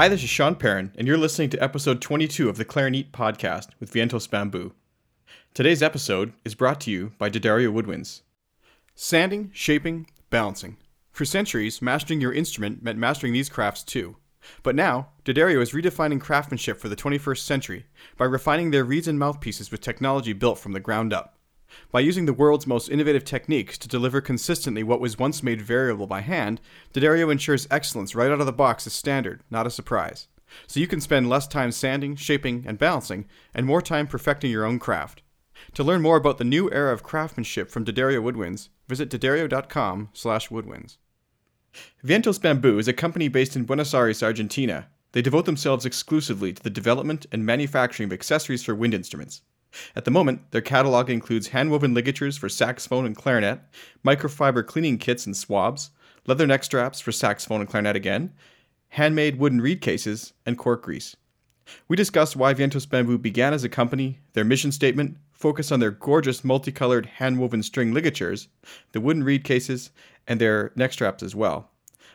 Hi, this is Sean Perrin, and you're listening to episode 22 of the Clarinet podcast with Vientos Bamboo. Today's episode is brought to you by D'Addario Woodwinds. Sanding, shaping, balancing. For centuries, mastering your instrument meant mastering these crafts too. But now, D'Addario is redefining craftsmanship for the 21st century by refining their reeds and mouthpieces with technology built from the ground up. By using the world's most innovative techniques to deliver consistently what was once made variable by hand, D'Addario ensures excellence right out of the box as standard, not a surprise. So you can spend less time sanding, shaping, and balancing, and more time perfecting your own craft. To learn more about the new era of craftsmanship from D'Addario Woodwinds, visit d'addario.com slash woodwinds. Vientos Bamboo is a company based in Buenos Aires, Argentina. They devote themselves exclusively to the development and manufacturing of accessories for wind instruments. At the moment, their catalog includes hand-woven ligatures for saxophone and clarinet, microfiber cleaning kits and swabs, leather neck straps for saxophone and clarinet again, handmade wooden reed cases, and cork grease. We discussed why Vientos Bamboo began as a company, their mission statement, focus on their gorgeous multicolored hand-woven string ligatures, the wooden reed cases, and their neck straps as well.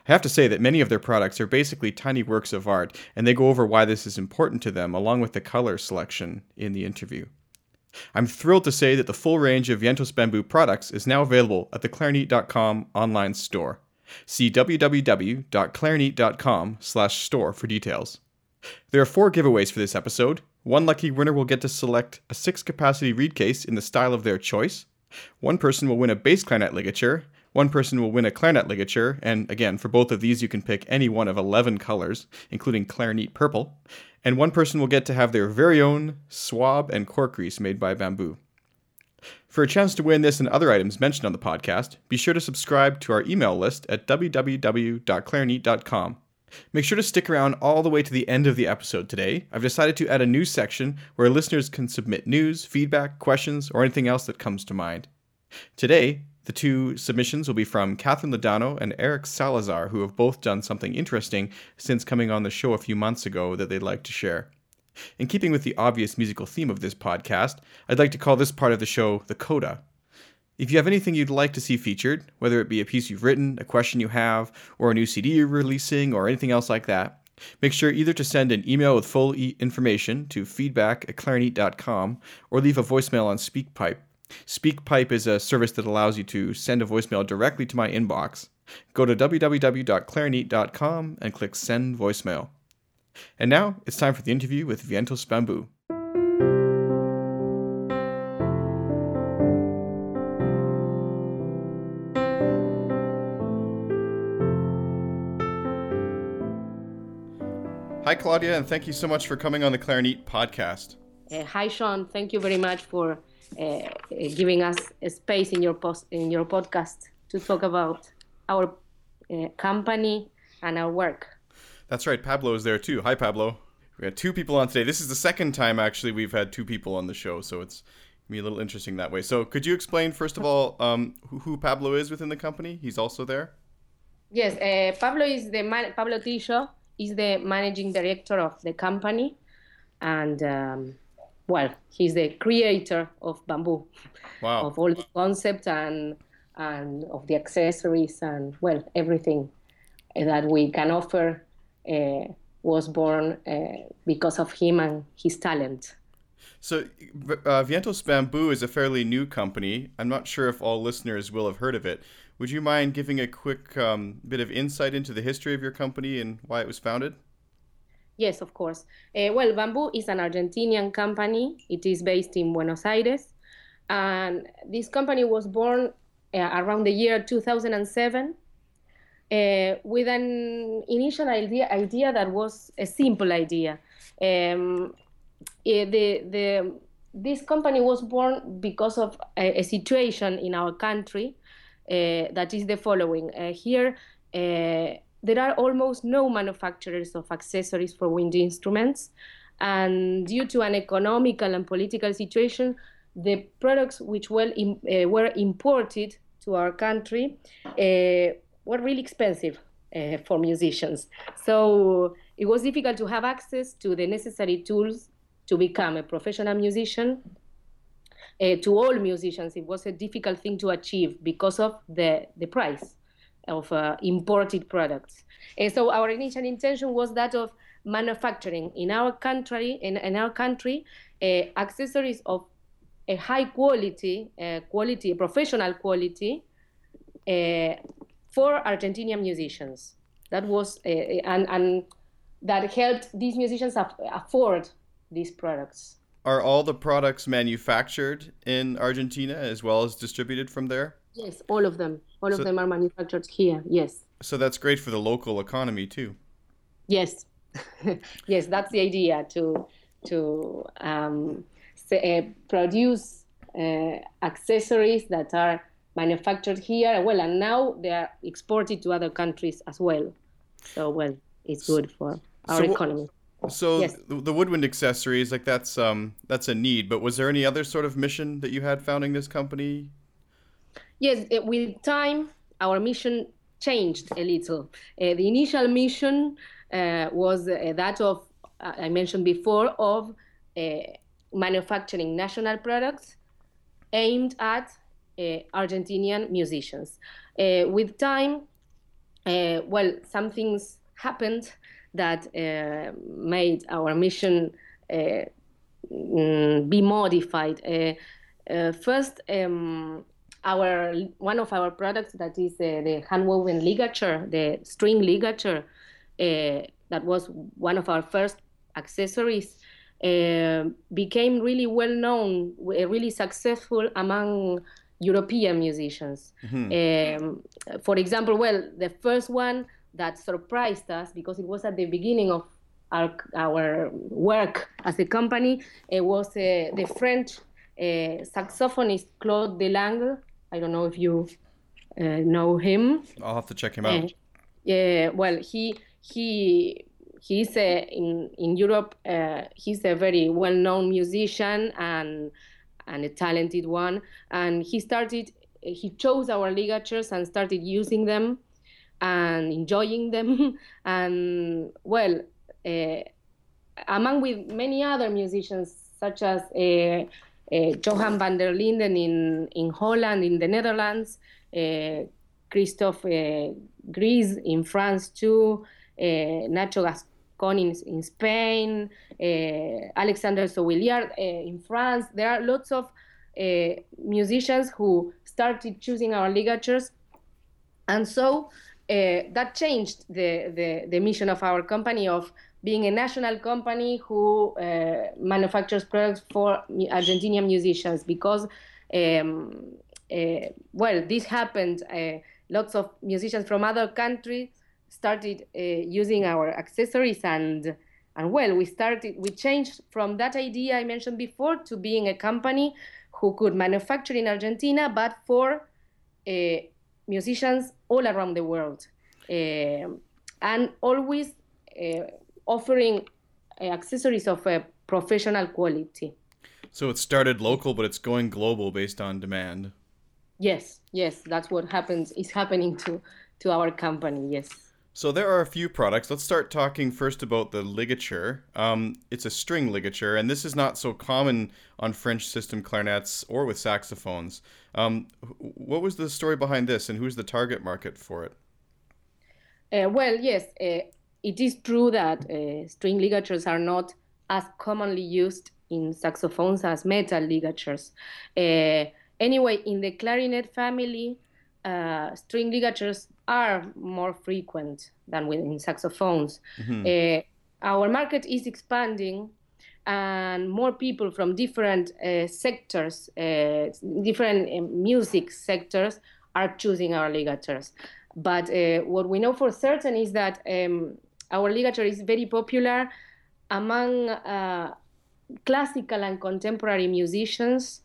I have to say that many of their products are basically tiny works of art, and they go over why this is important to them along with the color selection in the interview. I'm thrilled to say that the full range of Vientos Bamboo products is now available at the clarinet.com online store. See www.clarinet.com slash store for details. There are four giveaways for this episode. One lucky winner will get to select a six capacity reed case in the style of their choice. One person will win a bass clarinet ligature. One person will win a clarinet ligature, and again, for both of these, you can pick any one of 11 colors, including clarinet purple and one person will get to have their very own swab and cork grease made by bamboo. For a chance to win this and other items mentioned on the podcast, be sure to subscribe to our email list at www.clarinet.com. Make sure to stick around all the way to the end of the episode today. I've decided to add a news section where listeners can submit news, feedback, questions, or anything else that comes to mind. Today, the two submissions will be from Catherine Ladano and Eric Salazar, who have both done something interesting since coming on the show a few months ago that they'd like to share. In keeping with the obvious musical theme of this podcast, I'd like to call this part of the show the Coda. If you have anything you'd like to see featured, whether it be a piece you've written, a question you have, or a new CD you're releasing, or anything else like that, make sure either to send an email with full e- information to feedback at clarinet.com or leave a voicemail on SpeakPipe SpeakPipe is a service that allows you to send a voicemail directly to my inbox. Go to www.clarinet.com and click Send Voicemail. And now it's time for the interview with Vientos Bamboo. Hi, Claudia, and thank you so much for coming on the Clarinet podcast. Uh, hi, Sean. Thank you very much for uh, giving us a space in your post in your podcast to talk about our uh, company and our work. That's right. Pablo is there too. Hi, Pablo. We got two people on today. This is the second time actually we've had two people on the show, so it's be a little interesting that way. So, could you explain first of all um, who, who, Pablo is within the company? He's also there. Yes, uh, Pablo is the man- Pablo Trillo is the managing director of the company, and um, well, he's the creator of bamboo, wow. of all the concepts and and of the accessories and well everything that we can offer uh, was born uh, because of him and his talent. So, uh, Vientos Bamboo is a fairly new company. I'm not sure if all listeners will have heard of it. Would you mind giving a quick um, bit of insight into the history of your company and why it was founded? Yes, of course. Uh, well, Bamboo is an Argentinian company. It is based in Buenos Aires. And this company was born uh, around the year 2007 uh, with an initial idea, idea that was a simple idea. Um, eh, the, the, this company was born because of a, a situation in our country that is the following. Here, there are almost no manufacturers of accessories for wind instruments. And due to an economical and political situation, the products which well uh, were imported to our country uh, were really expensive uh, for musicians. So it was difficult to have access to the necessary tools to become a professional musician. To all musicians, it was a difficult thing to achieve because of the, the price of uh, imported products. And so our initial intention was that of manufacturing in our country in, in our country uh, accessories of a high quality uh, quality professional quality uh, for Argentinian musicians. That was uh, and and that helped these musicians af- afford these products. Are all the products manufactured in Argentina as well as distributed from there? Yes, all of them. All so, of them are manufactured here. Yes. So that's great for the local economy too. Yes, yes, that's the idea to to um, say, uh, produce uh, accessories that are manufactured here. Well, and now they are exported to other countries as well. So well, it's good for our so, economy. So yes. the woodwind accessories, like that's um that's a need. But was there any other sort of mission that you had founding this company? Yes, with time, our mission changed a little. Uh, the initial mission uh, was that of uh, I mentioned before of manufacturing national products aimed at Argentinian musicians. with time, well, some things happened that uh, made our mission uh, be modified. Uh, first, um, our one of our products that is the handwoven ligature, the string ligature, that was one of our first accessories. Uh, became really well known, really successful among European musicians. Mm-hmm. Um, for example, well, the first one that surprised us because it was at the beginning of our, our work as a company. It was uh, the French uh, saxophonist Claude Delangle. I don't know if you uh, know him. I'll have to check him out. yeah, well, he he he's a, in in Europe. Uh, he's a very well-known musician and and a talented one. And he started. He chose our ligatures and started using them and enjoying them. and well, uh, among with many other musicians such as uh, uh, Johan van der Linden in, in Holland, in the Netherlands, uh, Christophe uh, Gris in France too, uh, Nacho Gascon in, in Spain, Alexander Sovilliard in France. There are lots of musicians who started choosing our ligatures. And so uh, that changed the, the, the, mission of our company of being a national company who uh, manufactures products for Argentinian musicians because, um, uh, well, this happened. Uh, lots of musicians from other countries started uh, using our accessories and and well, we started, we changed from that idea I mentioned before to being a company who could manufacture in Argentina, but for uh, musicians all around the world, uh, and always uh, offering uh, accessories of a professional quality. So it started local, but it's going global based on demand. Yes, yes, that's what happens. Is happening to to our company. Yes. So there are a few products. Let's start talking first about the ligature. Um, it's a string ligature, and this is not so common on French system clarinets or with saxophones. Um, what was the story behind this, and who's the target market for it? Uh, well, yes, uh, it is true that uh, string ligatures are not as commonly used in saxophones as metal ligatures. Uh, anyway, in the clarinet family, uh, string ligatures are more frequent than within saxophones. Mm-hmm. Uh, our market is expanding, and more people from different uh, sectors, uh, different music sectors, are choosing our ligatures. But uh, what we know for certain is that um, our ligature is very popular among uh, classical and contemporary musicians,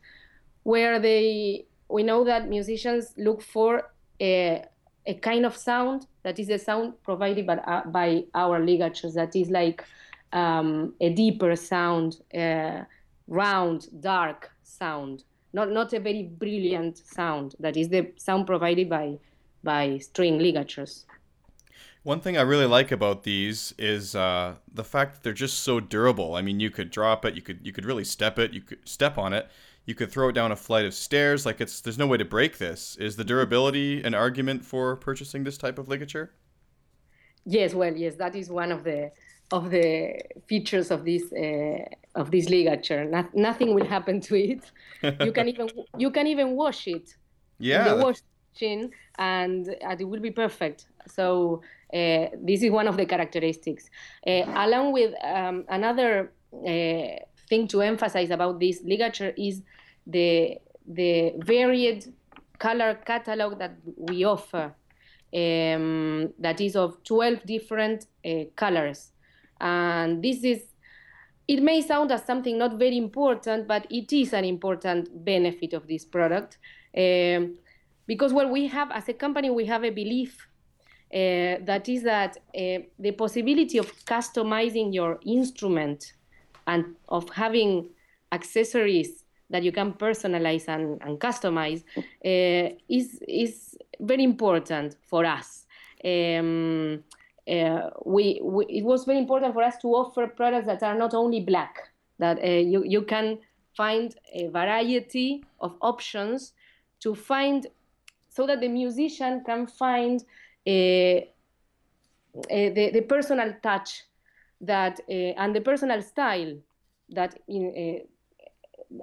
where they we know that musicians look for a, a kind of sound that is a sound provided by, uh, by our ligatures that is like um, a deeper sound, uh, round, dark sound, not not a very brilliant sound. That is the sound provided by by string ligatures. One thing I really like about these is uh, the fact that they're just so durable. I mean, you could drop it, you could you could really step it, you could step on it, you could throw it down a flight of stairs. Like it's there's no way to break this. Is the durability an argument for purchasing this type of ligature? Yes, well, yes, that is one of the of the features of this uh, of this ligature. No, nothing will happen to it. you can even you can even wash it. Yeah. The wash machine, and, and it will be perfect. So this is one of the characteristics. Uh, along with um, another uh, thing to emphasize about this ligature is the the varied color catalog that we offer. Um, that is of 12 different uh, colors. And this is, it may sound as something not very important, but it is an important benefit of this product. Um, because, what we have, as a company, we have a belief uh, that is that uh, the possibility of customizing your instrument and of having accessories that you can personalize and, and customize uh, is is very important for us. Um, we, we, it was very important for us to offer products that are not only black, that you, you can find a variety of options to find so that the musician can find the, the personal touch that uh, and the personal style that in,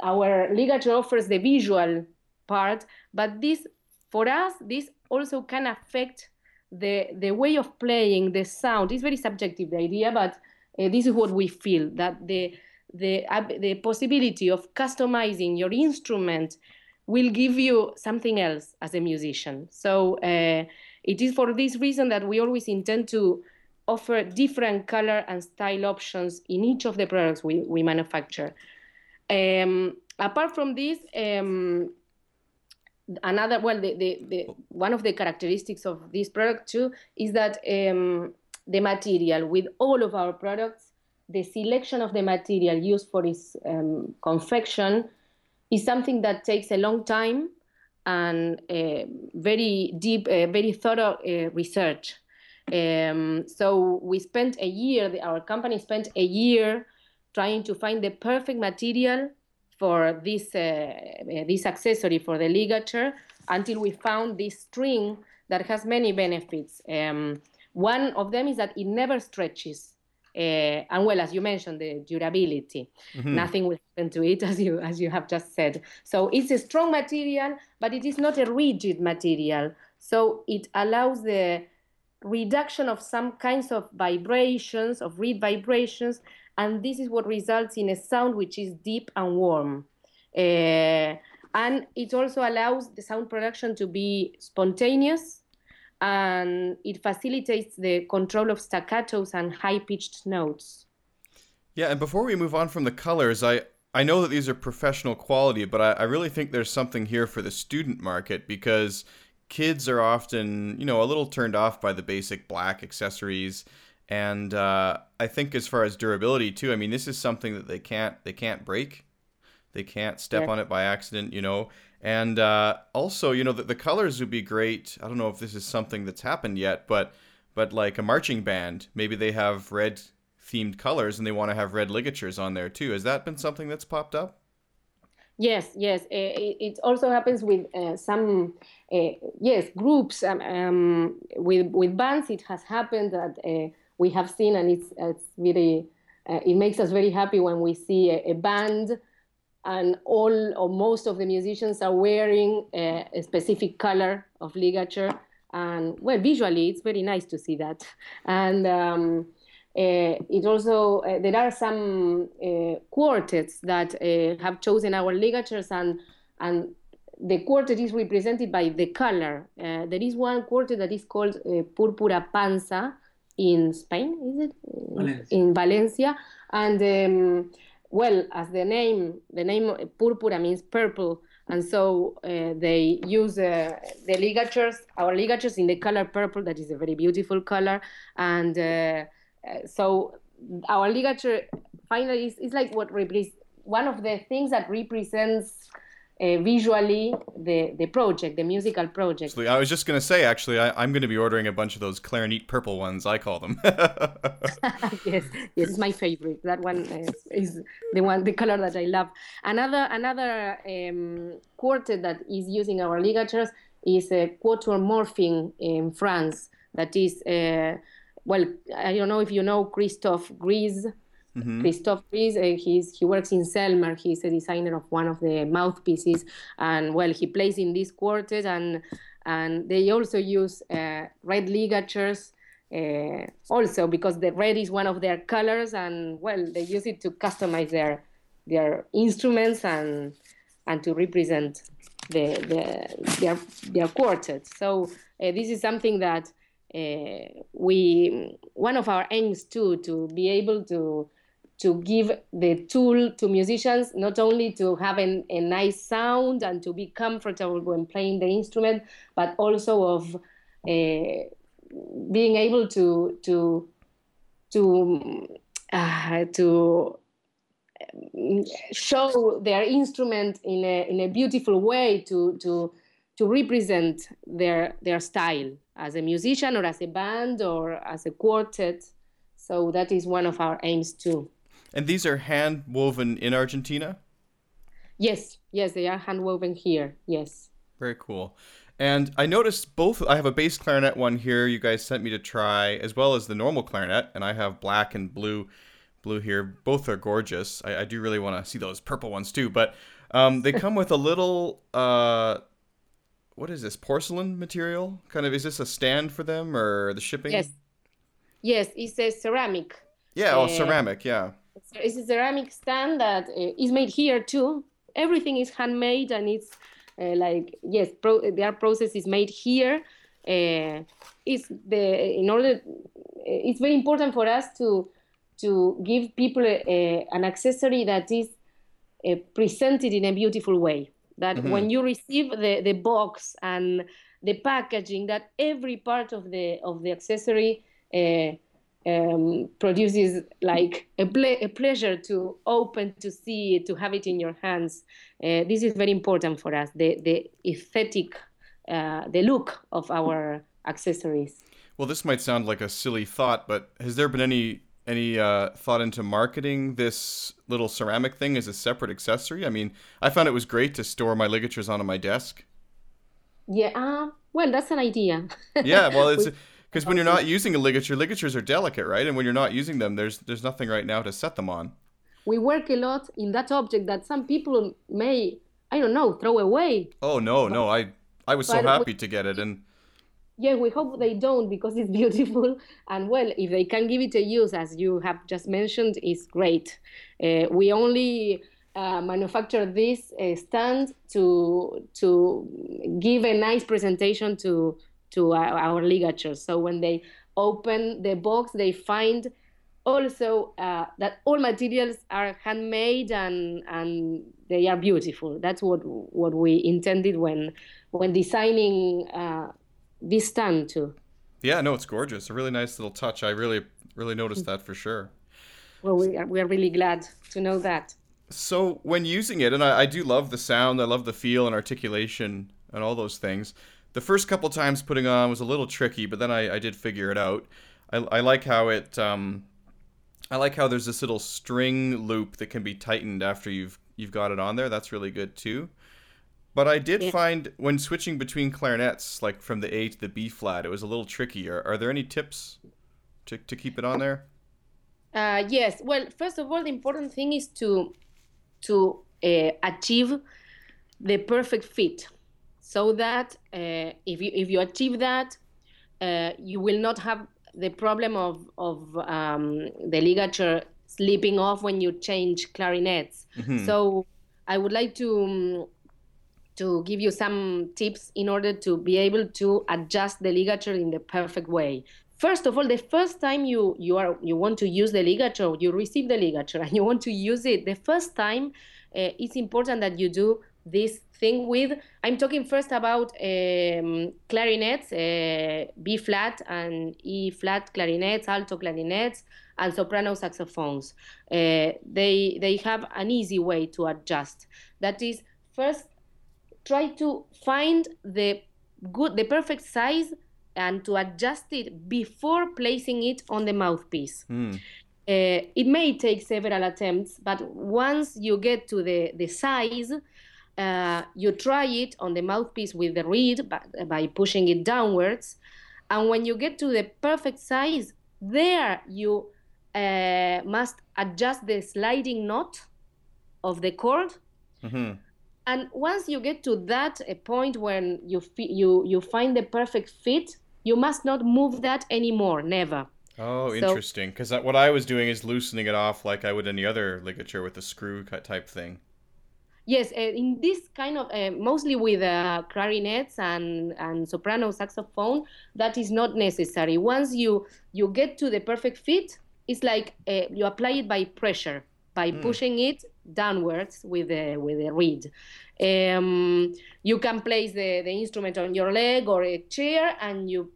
our ligature offers the visual part but this for us this also can affect the the way of playing the sound. It's very subjective the idea but uh, this is what we feel that the the uh, the possibility of customizing your instrument will give you something else as a musician. So uh, it is for this reason that we always intend to offer different color and style options in each of the products we, we manufacture. Um, apart from this um, another well the, the, the one of the characteristics of this product too is that um, the material with all of our products the selection of the material used for its um, confection is something that takes a long time and uh, very deep uh, very thorough uh, research um, so we spent a year our company spent a year trying to find the perfect material for this this accessory for the ligature until we found this string that has many benefits. Um, one of them is that it never stretches, and well, as you mentioned, the durability. Mm-hmm. Nothing will happen to it, as you as you have just said. So it's a strong material, but it is not a rigid material. So it allows the reduction of some kinds of vibrations, of reed vibrations, and this is what results in a sound which is deep and warm. Uh, and it also allows the sound production to be spontaneous and it facilitates the control of staccatos and high pitched notes. Yeah, and before we move on from the colors, I, I know that these are professional quality, but I, I really think there's something here for the student market because kids are often, you know, a little turned off by the basic black accessories and uh, I think as far as durability too, I mean, this is something that they can't they can't break, they can't step yeah. on it by accident, you know. And uh, also, you know, the, the colors would be great. I don't know if this is something that's happened yet, but but like a marching band, maybe they have red themed colors and they want to have red ligatures on there too. Has that been something that's popped up? Yes, yes. It, it also happens with uh, some, uh, yes, groups. Um, um, with with bands, it has happened that uh, we have seen, and it's it's really it makes us very happy when we see a, a, band and all or most of the musicians are wearing a, a specific color of ligature and well visually it's very nice to see that and um, uh, it also uh, there are some uh, quartets that uh, have chosen our ligatures and and the quartet is represented by the color. Uh, there is one quartet that is called uh, Púrpura Pansa, in Spain, is it? Valencia. In Valencia. And um, well, as the name, the name purpura means purple. And so uh, they use uh, the ligatures, our ligatures in the color purple, that is a very beautiful color. And uh, uh so our ligature finally is, is like what represents one of the things that represents uh, visually the the project, the musical project. So I was just gonna say, actually, I, am gonna be ordering a bunch of those clarinet purple ones. I call them. yes, yes, it's my favorite. That one is, is, the one, the color that I love. Another another um, quartet that is using our ligatures is a Quatuor Morphing in France. That is. Uh, well, I don't know if you know Christophe Gries. Mm-hmm. Christoph is uh, he's, he works in Selmer. He's a designer of one of the mouthpieces, and well, he plays in this quartet, and and they also use uh, red ligatures uh, also because the red is one of their colors and well they use it to customize their their instruments and and to represent the, the their their quartet so uh, this is something that uh, we one of our aims too to be able to to give the tool to musicians not only to have an, a nice sound and to be comfortable when playing the instrument but also of uh, being able to to to uh, to um, show their instrument in a in a beautiful way to to to represent their their style as a musician or as a band or as a quartet. So that is one of our aims too. And these are hand woven in Argentina? Yes, yes, they are hand woven here. Yes. Very cool. And I noticed both. I have a bass clarinet one here. You guys sent me to try, as well as the normal clarinet, and I have black and blue, blue here. Both are gorgeous. I, I do really want to see those purple ones too. But um, they come with a little. Uh, what is this porcelain material? Kind of is this a stand for them or the shipping? Yes, yes, it's a ceramic. Yeah, oh, uh, ceramic. Yeah. It's a ceramic stand that uh, is made here too. Everything is handmade and it's uh, like yes, pro- their process is made here. Uh, is the in order it's very important for us to to give people an accessory that is uh, presented in a beautiful way that mm-hmm. when you receive the, the box and the packaging that every part of the of the accessory uh, um, produces like a, ple- a, pleasure to open, to see, to have it in your hands. Uh, this is very important for us. The the aesthetic, uh, the look of our accessories. Well, this might sound like a silly thought, but has there been any any uh, thought into marketing this little ceramic thing as a separate accessory? I mean, I found it was great to store my ligatures onto my desk. Yeah, uh, well, that's an idea. yeah, well, it's. Because when you're not using a ligature, ligatures are delicate, right? And when you're not using them, there's there's nothing right now to set them on. We work a lot in that object that some people may, I don't know, throw away. Oh no, no, I I was so happy we, to get it, and yeah, we hope they don't because it's beautiful. And well, if they can give it a use, as you have just mentioned, is great. Uh, we only uh, manufacture this uh, stand to to give a nice presentation to to our, our ligatures. So when they open the box, they find also uh, that all materials are handmade and and they are beautiful. That's what what we intended when when designing uh, this stand too. Yeah, no, it's gorgeous. A really nice little touch. I really really noticed that for sure. Well, we are, we are really glad to know that. So when using it, and I, I do love the sound, I love the feel and articulation and all those things the first couple times putting on was a little tricky, but then I, I did figure it out. I, I like how it um, I like how there's this little string loop that can be tightened after you've you've got it on there. That's really good too. But I did yeah. find when switching between clarinets, like from the A to the B flat, it was a little tricky. Are, are there any tips to, to keep it on there? Uh, yes. Well, first of all, the important thing is to to uh, achieve the perfect fit so that uh, if you if you achieve that, uh, you will not have the problem of of um, the ligature slipping off when you change clarinets. Mm-hmm. So I would like to um, to give you some tips in order to be able to adjust the ligature in the perfect way. First of all, the first time you you are you want to use the ligature, you receive the ligature and you want to use it. The first time, uh, it's important that you do this thing with. I'm talking first about um, clarinets, uh, B flat and E flat clarinets, alto clarinets, and soprano saxophones. Uh, they they have an easy way to adjust. That is, first try to find the good, the perfect size, and to adjust it before placing it on the mouthpiece. Mm. Uh, it may take several attempts, but once you get to the, the size, uh, you try it on the mouthpiece with the reed by, by pushing it downwards. And when you get to the perfect size, there you uh, must adjust the sliding knot of the cord. Mm-hmm. And once you get to that a point when you fi- you you find the perfect fit, you must not move that anymore. Never. Oh, So- interesting. Because what I was doing is loosening it off like I would any other ligature with a screw cut type thing. Yes, uh, in this kind of uh, mostly with uh, clarinets and and soprano saxophone, that is not necessary. Once you you get to the perfect fit, it's like uh, you apply it by pressure, by pushing it downwards with the with the reed. Um, you can place the, the instrument on your leg or a chair, and you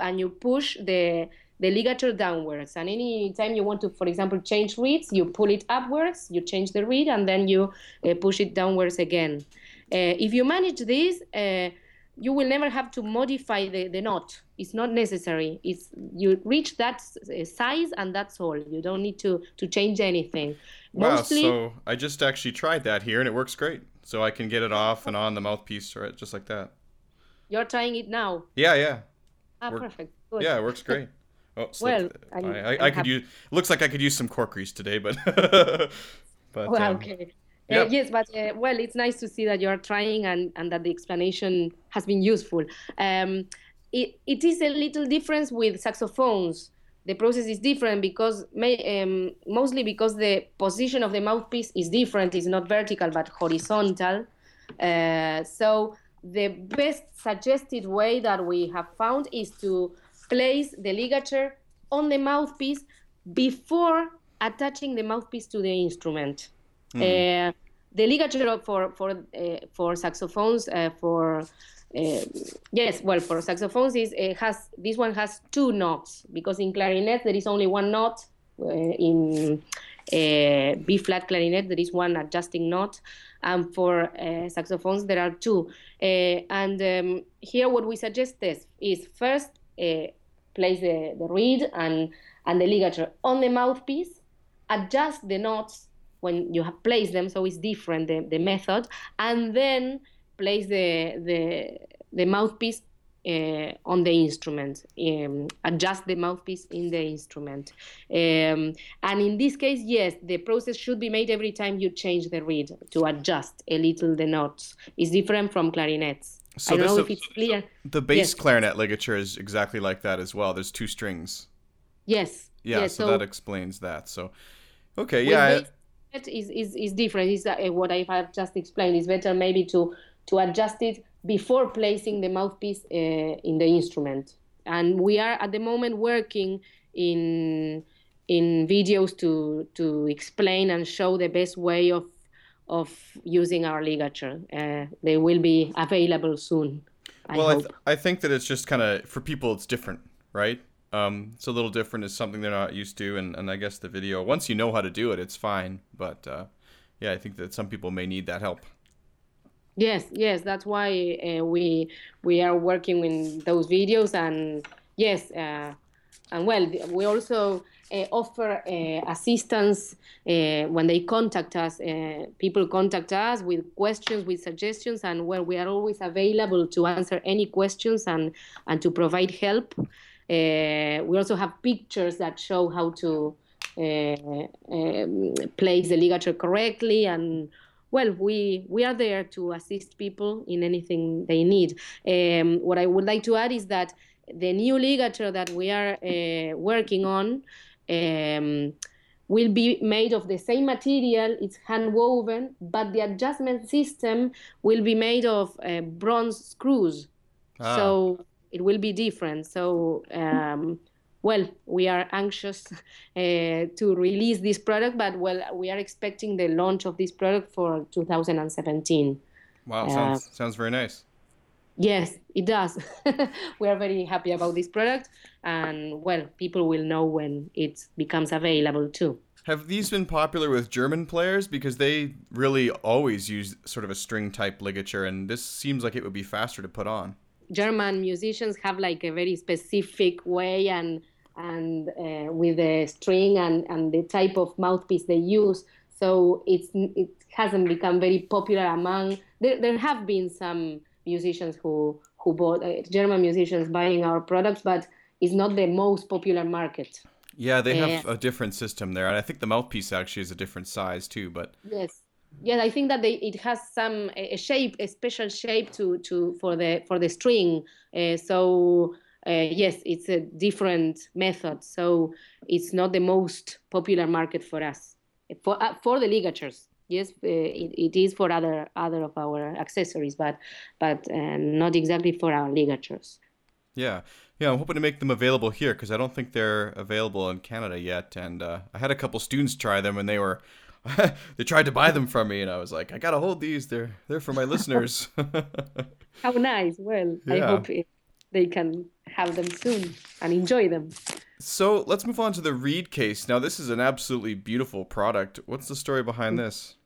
and you push the the ligature downwards. And any time you want to, for example, change reeds, you pull it upwards, you change the reed, and then you uh, push it downwards again. Uh, if you manage this, uh, you will never have to modify the, the knot. It's not necessary. It's you reach that uh, size and that's all. You don't need to to change anything. Wow, Mostly, so I just actually tried that here and it works great. So I can get it off and on the mouthpiece or just like that. you're trying it now. Yeah, yeah. Ah, Work- perfect. Good. Yeah, it works great. Oh, Well. I'm- I, I, I'm could use. Looks like I could use some cork grease today, but. but Well, um, okay. yeah. Uh, yes, but uh, well, it's nice to see that you're trying and, and that the explanation has been useful. Um, it, it is a little difference with saxophones. The process is different because may, um, mostly because the position of the mouthpiece is different. It's not vertical but horizontal. Uh, so the best suggested way that we have found is to place the ligature on the mouthpiece before attaching the mouthpiece to the instrument. Uh, the ligature for for uh, for saxophones uh, for uh, yes well for saxophones is uh, has this one has two knots because in clarinet there is only one knot uh, in uh, B flat clarinet there is one adjusting knot and for uh, saxophones there are two uh, and um, here what we suggest is, is first uh, place the, the reed and and the ligature on the mouthpiece adjust the knots when you have placed them so it's different the, the method and then place the the, the mouthpiece uh, on the instrument um, adjust the mouthpiece in the instrument. Um, and in this case yes the process should be made every time you change the reed to adjust a little the notes it's different from clarinets So i don't know if it's clear The bass Yes. clarinet ligature is exactly like that as well. There's two strings. yes Yeah, yes, so, that explains that. So, okay, yeah. It is, is, is different. Is uh, what I have just explained. It's better maybe to to adjust it before placing the mouthpiece uh, in the instrument. And we are at the moment working in in videos to to explain and show the best way of of using our ligature. Uh, they will be available soon. I well, I, th- I think that it's just kind of for people it's different, right? Um, it's a little different. It's something they're not used to, and, and I guess the video. Once you know how to do it, it's fine. But uh, yeah, I think that some people may need that help. Yes, yes, that's why uh, we we are working with those videos, and yes, uh, and well, we also uh, offer uh, assistance uh, when they contact us. Uh, people contact us with questions, with suggestions, and well, we are always available to answer any questions and and to provide help. Uh, we also have pictures that show how to uh, um, place the ligature correctly and well we we are there to assist people in anything they need um, what i would like to add is that the new ligature that we are uh, working on um, will be made of the same material it's hand woven but the adjustment system will be made of uh, bronze screws Ah. so it will be different so um, well we are anxious uh, to release this product but well we are expecting the launch of this product for 2017 Wow, Uh, sounds sounds very nice. Yes it does we are very happy about this product and well people will know when it becomes available too Have these been popular with German players because they really always use sort of a string type ligature, and this seems like it would be faster to put on. German musicians have like a very specific way and and uh, with the string and, and the type of mouthpiece they use. So it's it hasn't become very popular among. There, there have been some musicians who who bought uh, German musicians buying our products, but it's not the most popular market. Yeah, they have uh, a different system there, and I think the mouthpiece actually is a different size too. But yes, yes, I think that they, it has some a shape, a special shape to to for the for the string. Uh, so uh, yes, it's a different method. So it's not the most popular market for us for uh, for the ligatures. Yes, uh, it, it is for other other of our accessories, but but uh, not exactly for our ligatures. Yeah, yeah, I'm hoping to make them available here because I don't think they're available in Canada yet. And uh, I had a couple students try them, and they were they tried to buy them from me, and I was like, I gotta hold these. They're they're for my listeners. How nice! Well, yeah. I hope it, they can have them soon and enjoy them. So let's move on to the reed case. Now, this is an absolutely beautiful product. What's the story behind mm. this?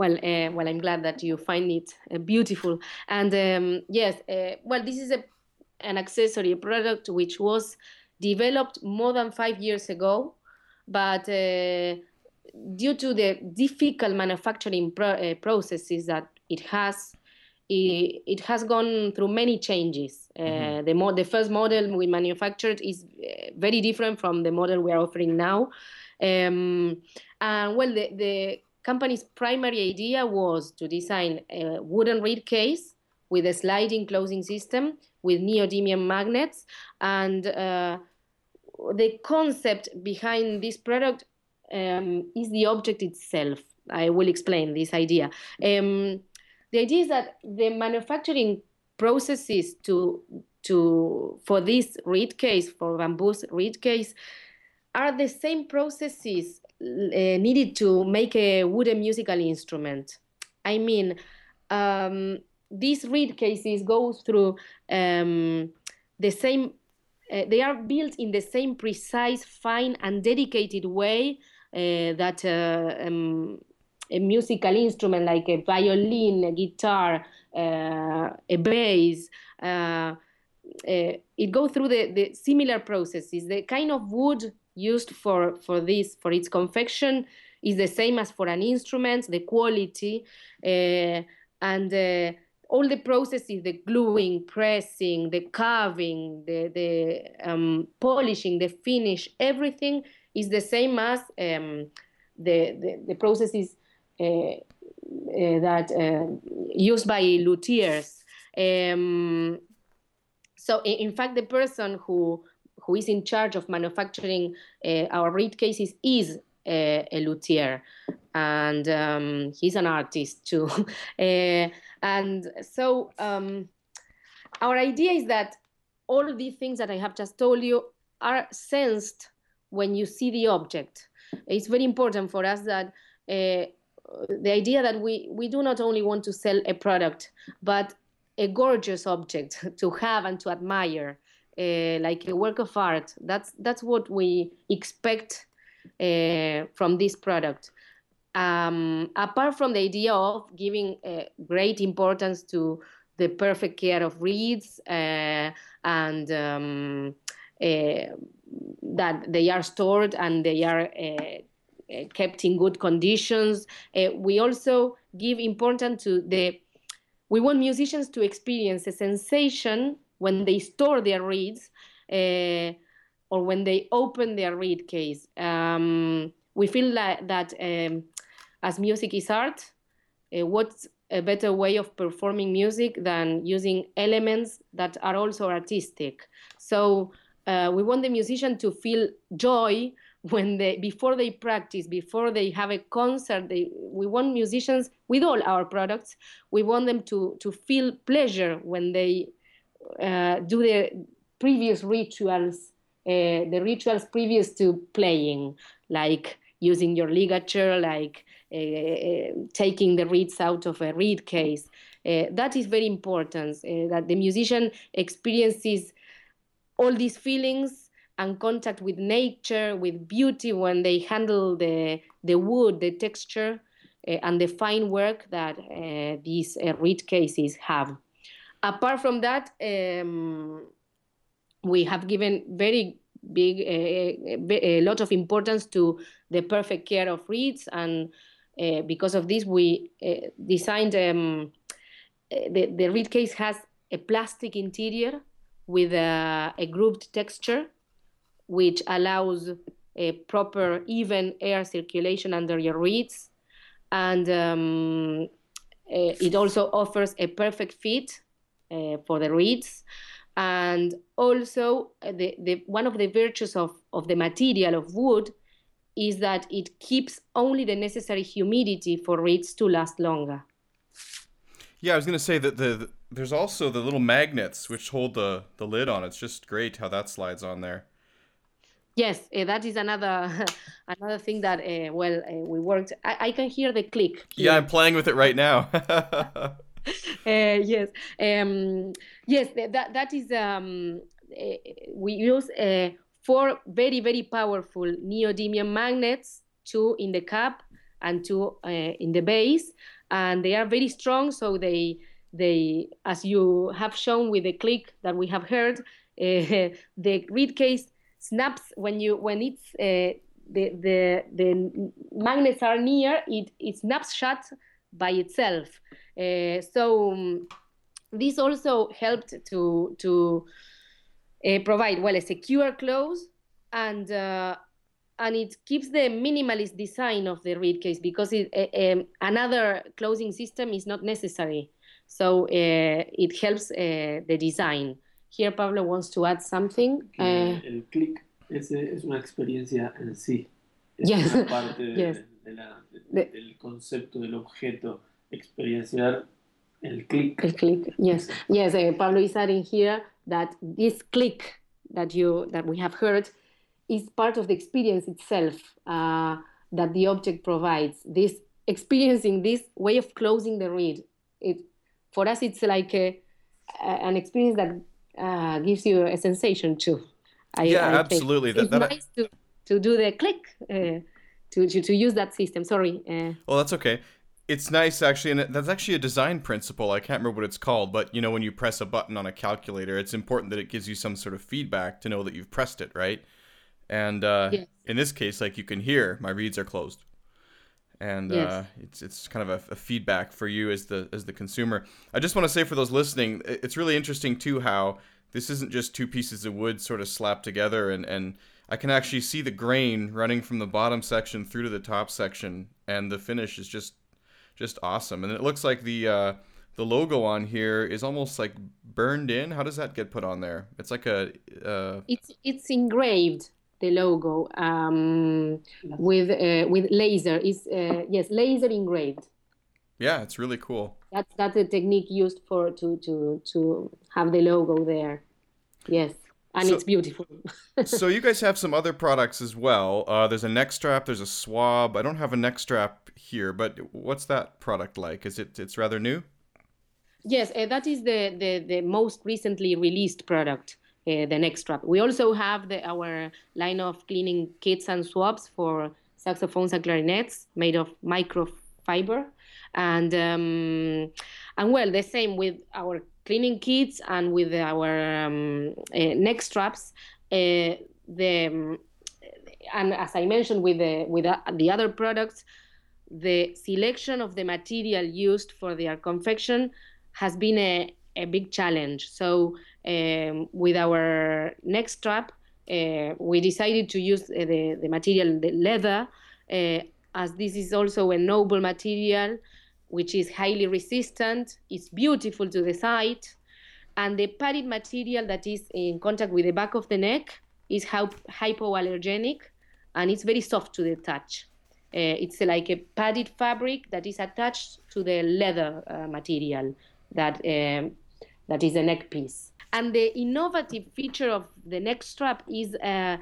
Well, uh, well, I'm glad that you find it uh, beautiful. And um, yes, uh, well, this is a an accessory product which was developed more than five years ago, but uh, due to the difficult manufacturing pro- uh, processes that it has, it, it, has gone through many changes. Uh, mm-hmm. the, mo- the first model we manufactured is uh, very different from the model we are offering now. Um, and well, the, the company's primary idea was to design a wooden reed case with a sliding closing system with neodymium magnets. And uh, the concept behind this product um, is the object itself. I will explain this idea. Um, the idea is that the manufacturing processes to to for this reed case for bamboo's reed case are the same processes needed to make a wooden musical instrument. I mean, um, these reed cases go through um, the same uh, they are built in the same precise fine and dedicated way uh, that uh, um, a musical instrument like a violin a guitar uh, a bass uh, it goes through the, the similar processes the kind of wood used for, for this for its confection is the same as for an instrument the quality and all the processes the gluing pressing the carving the, the um, polishing the finish everything is the same as um, the, the, the, processes uh, uh, that uh, used by luthiers. Um, so in, in, fact the person who who is in charge of manufacturing uh, our reed cases is a, a luthier. And um, he's an artist too. Uh, and so um, our idea is that all these things that I have just told you are sensed when you see the object. It's very important for us that uh, the idea that we, we do not only want to sell a product, but a gorgeous object to have and to admire, uh, like a work of art. That's that's what we expect uh, from this product um, apart from the idea of giving uh, great importance to the perfect care of reeds uh, and um, uh, that they are stored and they are uh, uh, kept in good conditions, uh, we also give importance to the. We want musicians to experience a sensation when they store their reeds or when they open their reed case. Um, we feel like that um, as music is art, uh, what's a better way of performing music than using elements that are also artistic? So uh, we want the musician to feel joy when they before they practice before they have a concert they, we want musicians with all our products we want them to to feel pleasure when they uh, do the previous rituals uh, the rituals previous to playing like using your ligature like uh, taking the reeds out of a reed case. Uh, that is very important, uh, that the musician experiences all these feelings and contact with nature, with beauty when they handle the, the wood, the texture, uh, and the fine work that uh, these uh, reed cases have. Apart from that, um, we have given very big, a, a lot of importance to the perfect care of reeds and uh, because of this, we uh, designed um, uh, the, the reed case has a plastic interior with a, a grooved texture, which allows a proper, even air circulation under your reeds. And um, uh, it also offers a perfect fit uh, for the reeds. And also, uh, the, the, one of the virtues of, of the material of wood is that it keeps only the necessary humidity for reeds to last longer. Yeah, I was going to say that the, the, there's also the little magnets which hold the, the lid on. It's just great how that slides on there. Yes, uh, that is another another thing that uh, well uh, we worked. I, I, can hear the click. Here. Yeah, I'm playing with it right now. yes, um, yes, that that is. Um, we use four very very powerful neodymium magnets, two in the cap and two in the base, and they are very strong. So they they, as you have shown with the click that we have heard, the reed case snaps when you when it's uh, the the the magnets are near it it snaps shut by itself uh, so um, this also helped to to uh, provide well a secure close and uh, and it keeps the minimalist design of the reed case because it, uh, um, another closing system is not necessary so uh, it helps the design here Pablo wants to add something. Uh, el click es, es, una experiencia en sí. Es yes. una parte yes. De, de la, de, del concepto del objeto, experienciar el click. El click, yes. Yes, uh, Pablo is adding here that this click that you that we have heard is part of the experience itself uh, that the object provides. This experiencing this way of closing the reed, It for us it's like a, a, an experience that uh, gives you a sensation too. I, yeah, I absolutely. That, it's that, nice to, to do the click uh, to, to to use that system. Sorry. Uh, well, that's okay. It's nice actually, and that's actually a design principle. I can't remember what it's called, but you know, when you press a button on a calculator, it's important that it gives you some sort of feedback to know that you've pressed it, right? And uh, yes. in this case, like you can hear, my reeds are closed and yes. uh, it's it's kind of a, a, feedback for you as the as the consumer. I just want to say for those listening, it's really interesting too how this isn't just two pieces of wood sort of slapped together, and and I can actually see the grain running from the bottom section through to the top section, and the finish is just just awesome. And it looks like the uh, the logo on here is almost like burned in. How does that get put on there? It's like a. Uh... It's it's engraved the logo um, with uh, with laser. Is uh, yes, laser engraved. Yeah, it's really cool. That's that's a technique used for to to to have the logo there. Yes, and so, it's beautiful. so you guys have some other products as well. Uh, there's a neck strap. There's a swab. I don't have a neck strap here, but what's that product like? Is it it's rather new? Yes, uh, that is the, the the most recently released product. Uh, the neck strap. We also have the, our line of cleaning kits and swabs for saxophones and clarinets made of microfiber, and um, and well, the same with our cleaning kits and with our um, uh, neck straps. Uh, the um, and as I mentioned with the with the other products, the selection of the material used for their confection has been a, a big challenge. So um, with our neck strap, uh, we decided to use the, the material, the leather, uh, as this is also a noble material, which is highly resistant, it's beautiful to the sight, and the padded material that is in contact with the back of the neck is hypoallergenic, and it's very soft to the touch. Uh, it's like a padded fabric that is attached to the leather uh, material that um, that is a neck piece. And the innovative feature of the neck strap is, uh,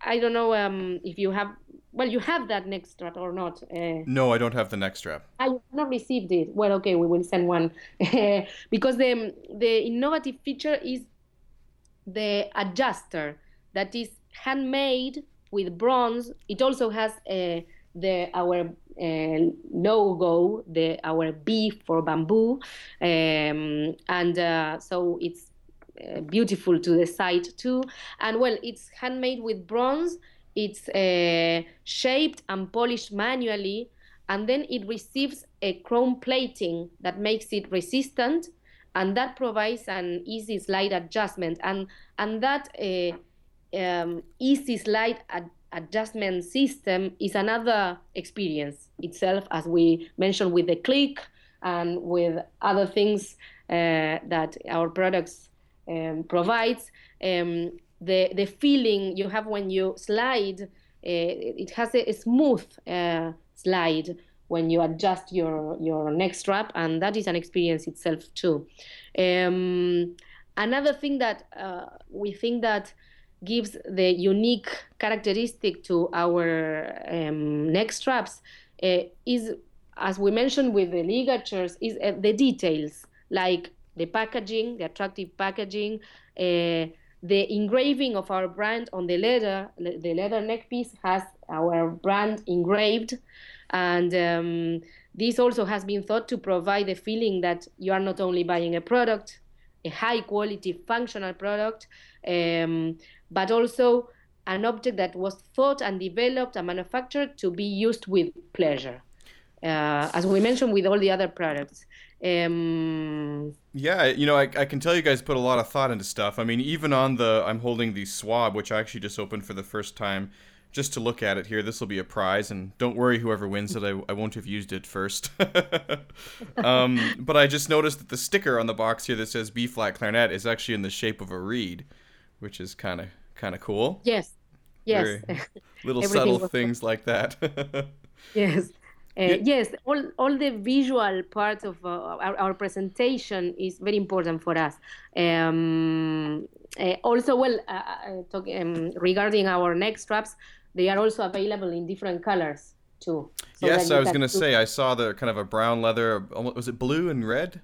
I don't know um, if you have, well, you have that neck strap or not. Uh, no, I don't have the neck strap. I have not received it. Well, okay, we will send one because the the innovative feature is the adjuster that is handmade with bronze. It also has a the our uh, logo, the our B for bamboo, um, and uh, so it's uh, beautiful to the sight too. And well, it's handmade with bronze. It's uh, shaped and polished manually, and then it receives a chrome plating that makes it resistant and that provides an easy slide adjustment. And and that uh, um, easy slide ad- adjustment system is another experience itself, as we mentioned with the click and with other things uh, that our products um, provides. Um, the the feeling you have when you slide, uh, it has a, a smooth uh, slide when you adjust your your neck strap, and that is an experience itself too. Um, another thing that uh, we think that gives the unique characteristic to our um, neck straps uh, is, as we mentioned with the ligatures, is uh, the details like the packaging, the attractive packaging, uh, the engraving of our brand on the leather. The leather neck piece has our brand engraved, and um, this also has been thought to provide the feeling that you are not only buying a product, a high quality functional product, um, but also an object that was thought and developed and manufactured to be used with pleasure. Uh, as we mentioned with all the other products. Um, yeah, you know, I, I can tell you guys put a lot of thought into stuff. I mean, even on the, I'm holding the swab, which I actually just opened for the first time just to look at it here. This will be a prize, and don't worry, whoever wins it, I, I won't have used it first. um, but I just noticed that the sticker on the box here that says B flat clarinet is actually in the shape of a reed, which is kind of kind of cool. Yes, yes. Very little subtle things like that. yes. Uh. Yes, all, all the visual parts of uh, our, our, presentation is very important for us. Um, uh, also, well, uh, uh, talk, um, regarding our neck straps, they are also available in different colors too. So yes, I was going to say I saw the kind of a brown leather. Was it blue and red?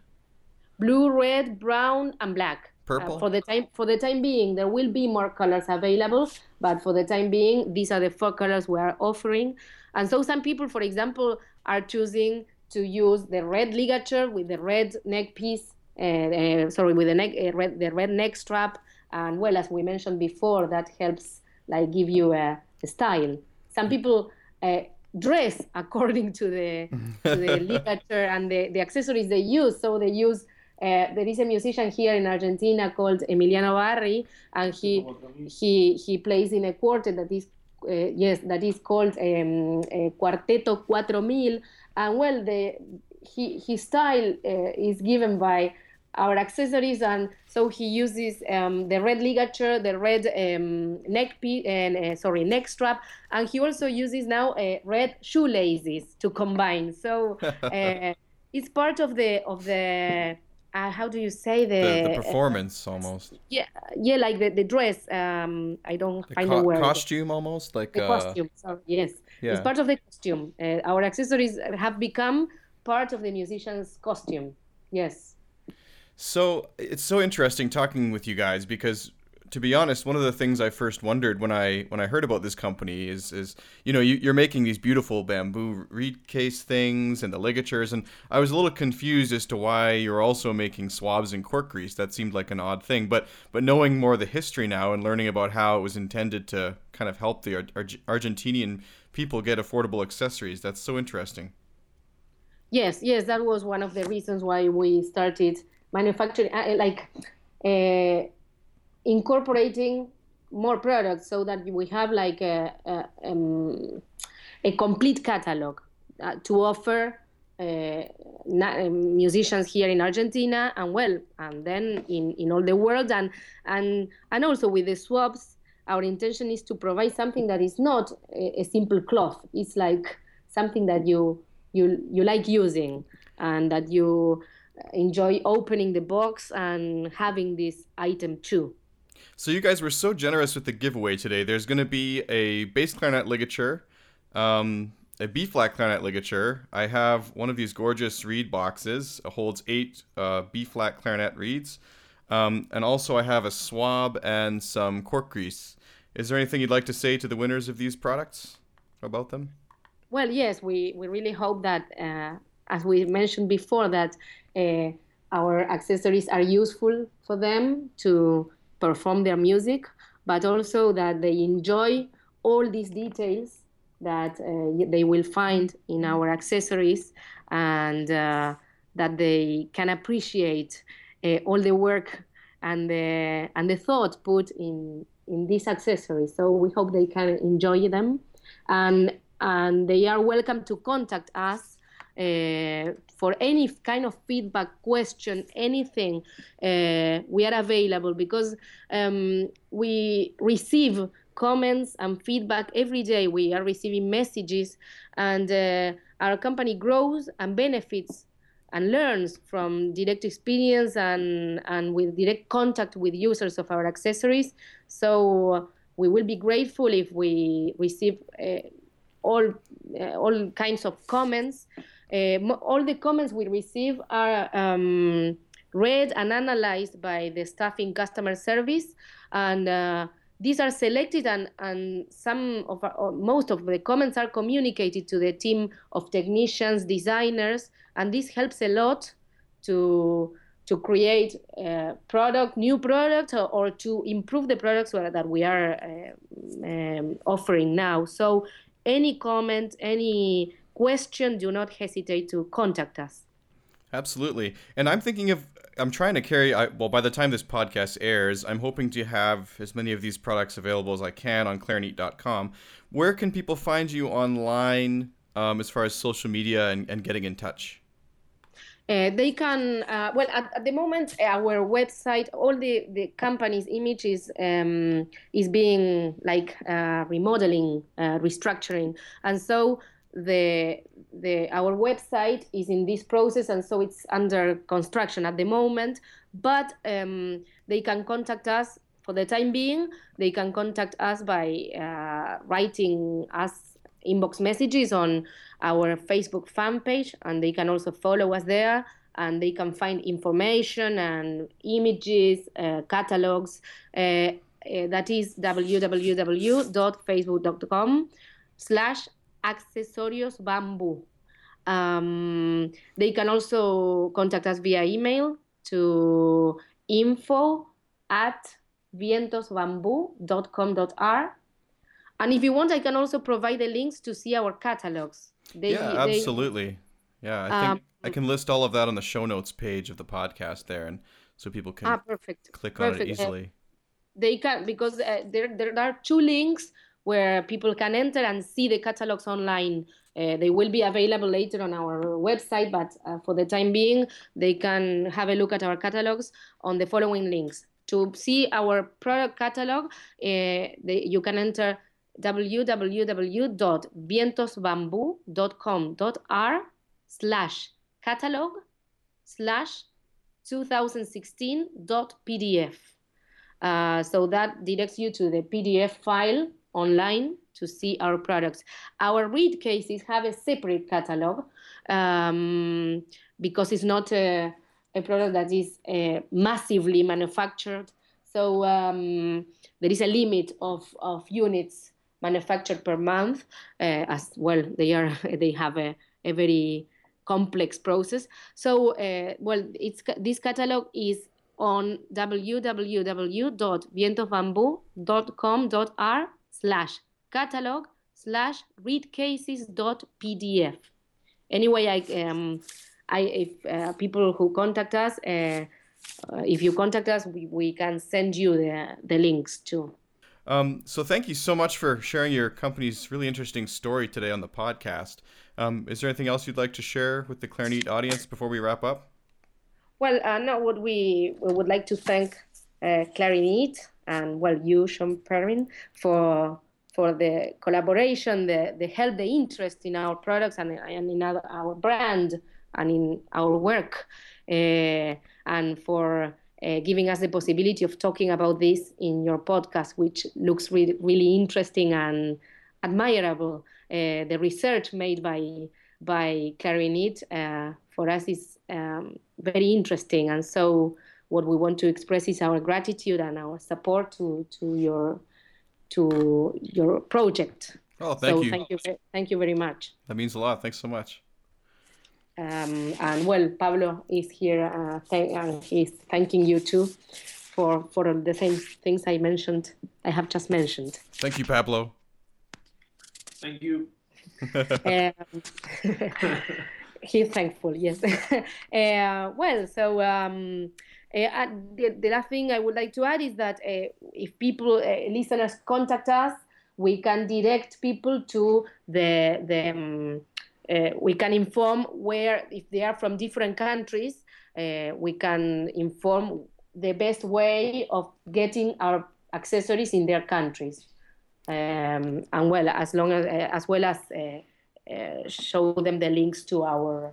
Blue, red, brown, and black. Uh, Purple. For the time for the time being, there will be more colors available, but for the time being, these are the four colors we are offering. And so some people, for example, are choosing to use the red ligature with the red neck piece. Uh, uh, sorry, with the neck uh, red, the red neck strap, and well, as we mentioned before, that helps like give you a style. Some people uh, dress according to the to the ligature and the, the accessories they use. So they use. Uh, there is a musician here in Argentina called Emiliano Barri, and he he he plays in a quartet that is yes that is called um, Cuarteto Cuatro Mil, and well the he, his style uh, is given by our accessories and so he uses um, the red ligature the red um, neck piece and uh, sorry neck strap and he also uses now uh, red shoelaces to combine. So uh, it's part of the of the uh, how do you say the, the, the performance almost. Yeah yeah like the, the dress um i don't the co- the word. costume almost like the uh, costume sorry, yes. Yeah. it's part of the costume. Uh, our accessories have become part of the musician's costume. Yes. So it's so interesting talking with you guys because to be honest, one of the things I first wondered when I when I heard about this company is is you know you, are making these beautiful bamboo reed case things and the ligatures, and I was a little confused as to why you're also making swabs and cork grease. That seemed like an odd thing, but but knowing more the history now and learning about how it was intended to kind of help the Ar- Argentinian people get affordable accessories, that's so interesting. Yes, yes, that was one of the reasons why we started manufacturing, uh, like. Uh, incorporating more products so that we have like a, a, um, a complete catalog uh, to offer uh, um, musicians here in Argentina and well and then in, in all the world. And and and also with the swaps our intention is to provide something that is not a, a simple cloth. It's like something that you you you like using and that you enjoy opening the box and having this item too so you guys were so generous with the giveaway today. There's going to be a bass clarinet ligature, um, a B flat clarinet ligature. I have one of these gorgeous reed boxes. It holds eight uh, B flat clarinet reeds. Um, and also I have a swab and some cork grease. Is there anything you'd like to say to the winners of these products about them? Well, yes, we, we really hope that, uh, as we mentioned before, that uh, our accessories are useful for them to perform their music, but also that they enjoy all these details that uh, they will find in our accessories and uh, that they can appreciate uh, all the work and the and the thought put in in these accessories. So we hope they can enjoy them, and and they are welcome to contact us uh, for any kind of feedback, question, anything. Uh, we are available because um, we receive comments and feedback every day. We are receiving messages, and uh, our company grows and benefits and learns from direct experience and, and with direct contact with users of our accessories. So we will be grateful if we receive uh, all uh, all kinds of comments. Uh, all the comments we receive are um, read and analyzed by the staff in customer service, and uh, these are selected and, and some of our, most of the comments are communicated to the team of technicians, designers, and this helps a lot to to create a product, new product, or, or to improve the products that we are uh, um, offering now. So, any comment, any question, do not hesitate to contact us. Absolutely, and I'm thinking of I'm trying to carry. I, well, by the time this podcast airs, I'm hoping to have as many of these products available as I can on clarineat.com. Where can people find you online um, as far as social media and, and getting in touch? Uh, they can uh, well at, at, the moment our website all the the company's image is um, is being like uh, remodeling uh, restructuring and so the the our website is in this process and so it's under construction at the moment. But um, they can contact us for the time being. They can contact us by uh, writing us inbox messages on our facebook fan page and they can also follow us there and they can find information and images uh, catalogs uh, uh that is www.facebook.com slash accesorios bamboo. Um, they can also contact us via email to info at vientosbamboo.com.ar. And if you want, I can also provide the links to see our catalogs. They, yeah, absolutely. They, yeah, I think um, I can list all of that on the show notes page of the podcast there, and so people can ah, perfect. click perfect. on it easily. Uh, they can because uh, there there are two links where people can enter and see the catalogs online. Uh, they will be available later on our website, but uh, for the time being, they can have a look at our catalogs on the following links. To see our product catalog, uh, you can enter www.vientosbamboo.com.ar slash catalog slash 2016.pdf. Uh, so that directs you to the PDF file online to see our products. Our reed cases have a separate catalog um, because it's not a, a product that is uh, massively manufactured. So um, there is a limit of, of units manufactured per month. Uh, as well, they are they have a, a very complex process. So uh, well, it's this catalog is on www.vientosbamboo.com.ar slash catalog slash reedcases.pdf. Anyway, I, um, I, if uh, people who contact us, uh, uh, if you contact us, we, we can send you the, the links too. Um, so thank you so much for sharing your company's really interesting story today on the podcast. Um, is there anything else you'd like to share with the Clarineat audience before we wrap up? Well, uh, no, what we, we would like to thank uh, Clarineat and well, you, Sean Perrin, for for the collaboration, the, the help, the interest in our products and, and in our, our brand and in our work, uh, and for uh, giving us the possibility of talking about this in your podcast, which looks really, really interesting and admirable. Uh, the research made by by Clarineat uh, for us is um, very interesting, and so what we want to express is our gratitude and our support to, to your to your project. Oh, thank so you. Thank you. Thank you very much. That means a lot. Thanks so much. Um, and well, Pablo is here. Uh, th- uh, he's thanking you too for for the same things I mentioned. I have just mentioned. Thank you, Pablo. Thank you. um, he's thankful. Yes. uh, well, so. Um, the, the, last thing I would like to add is that uh, if people, uh, listeners, contact us, we can direct people to the the. Um, uh, we can inform where if they are from different countries. Uh, we can inform the best way of getting our accessories in their countries, um, and well as long as as well as show them the links to our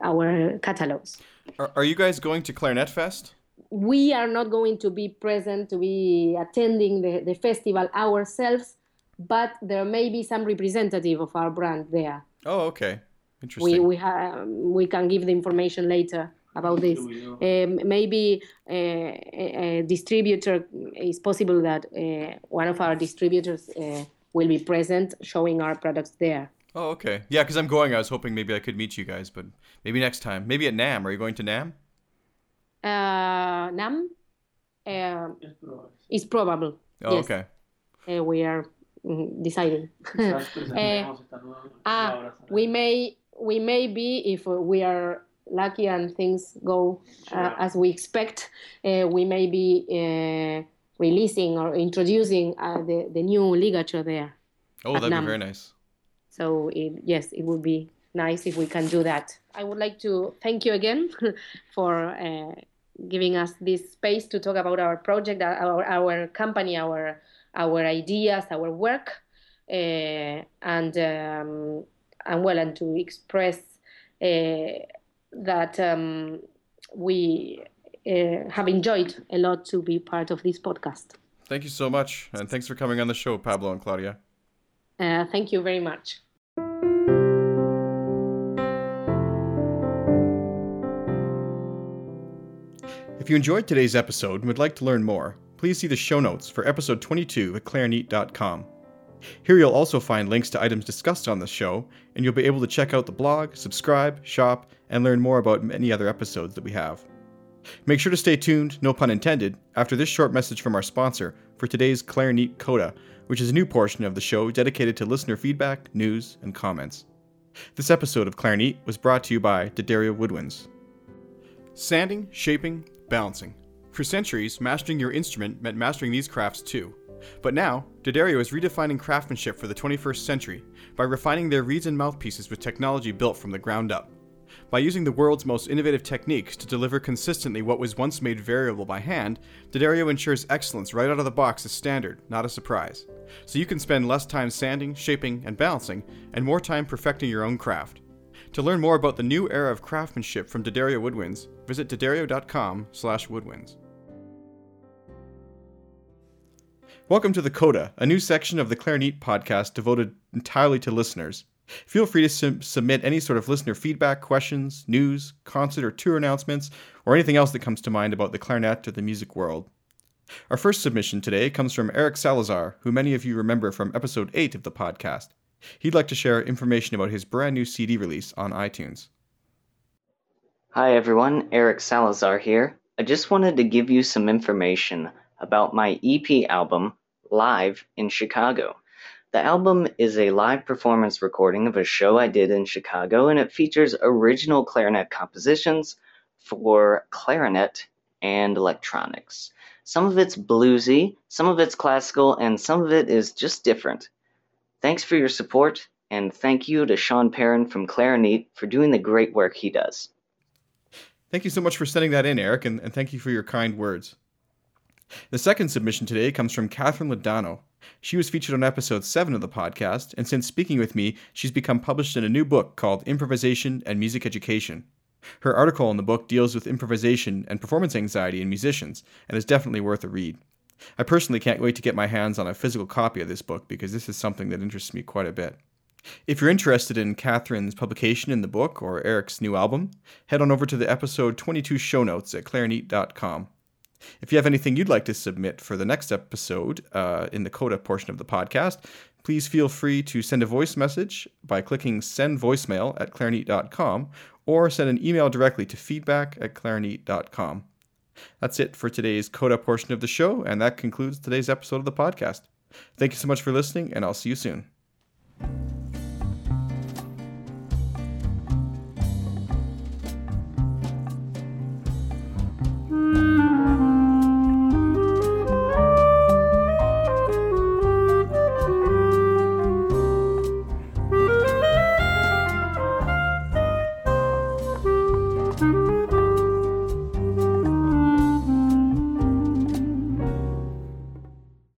our catalogs. Are, are you guys going to Clarinet Fest? We are not going to be present, to be attending the, the festival ourselves, but there may be some representative of our brand there. Oh, okay. Interesting. We, we, ha- we can give the information later about this. Um, maybe uh, a, a, distributor is possible that uh, one of our distributors uh, will be present showing our products there. Oh, okay. Yeah, because I'm going. I was hoping maybe I could meet you guys, but maybe next time. Maybe at NAMM. Are you going to NAMM? Uh, NAMM uh, is probable. Oh, yes. okay. Uh, we are mm, deciding. uh, ah, we may we may be if we are lucky and things go uh, as we expect. Uh, we may be uh, releasing or introducing uh, the the new ligature there. Oh, that'd NAMM. be very nice. So it, yes, it would be nice if we can do that. I would like to thank you again for uh, giving us this space to talk about our project, our, our company, our our ideas, our work, uh, and um, and well, and to express uh, that um, we uh, have enjoyed a lot to be part of this podcast. Thank you so much, and thanks for coming on the show, Pablo and Claudia. Uh, thank you very much. You enjoyed today's episode and would like to learn more, please see the show notes for episode 22 at clarineat.com. Here you'll also find links to items discussed on the show, and you'll be able to check out the blog, subscribe, shop, and learn more about many other episodes that we have. Make sure to stay tuned, no pun intended, after this short message from our sponsor for today's Clarineat Coda, which is a new portion of the show dedicated to listener feedback, news, and comments. This episode of Clarineat was brought to you by D'Addario Woodwinds. Sanding, shaping, balancing. For centuries, mastering your instrument meant mastering these crafts too. But now, D'Addario is redefining craftsmanship for the 21st century by refining their reeds and mouthpieces with technology built from the ground up. By using the world's most innovative techniques to deliver consistently what was once made variable by hand, D'Addario ensures excellence right out of the box as standard, not a surprise. So you can spend less time sanding, shaping, and balancing, and more time perfecting your own craft. To learn more about the new era of craftsmanship from D'Addario Woodwinds, visit d'addario.com slash woodwinds. Welcome to the Coda, a new section of the Clarineat podcast devoted entirely to listeners. Feel free to sub- submit any sort of listener feedback, questions, news, concert or tour announcements, or anything else that comes to mind about the clarinet or the music world. Our first submission today comes from Eric Salazar, who many of you remember from episode 8 of the podcast. He'd like to share information about his brand new CD release on iTunes. Hi everyone, Eric Salazar here. I just wanted to give you some information about my EP album, Live in Chicago. The album is a live performance recording of a show I did in Chicago, and it features original clarinet compositions for clarinet and electronics. Some of it's bluesy, some of it's classical, and some of it is just different. Thanks for your support, and thank you to Sean Perrin from Clarineat for doing the great work he does. Thank you so much for sending that in, Eric, and, and thank you for your kind words. The second submission today comes from Catherine Ladano. She was featured on episode 7 of the podcast, and since speaking with me, she's become published in a new book called Improvisation and Music Education. Her article in the book deals with improvisation and performance anxiety in musicians, and is definitely worth a read. I personally can't wait to get my hands on a physical copy of this book because this is something that interests me quite a bit. If you're interested in Catherine's publication in the book or Eric's new album, head on over to the episode 22 show notes at clarineat.com. If you have anything you'd like to submit for the next episode uh, in the Coda portion of the podcast, please feel free to send a voice message by clicking send voicemail at clarineat.com or send an email directly to feedback at clarineat.com. That's it for today's coda portion of the show, and that concludes today's episode of the podcast. Thank you so much for listening, and I'll see you soon.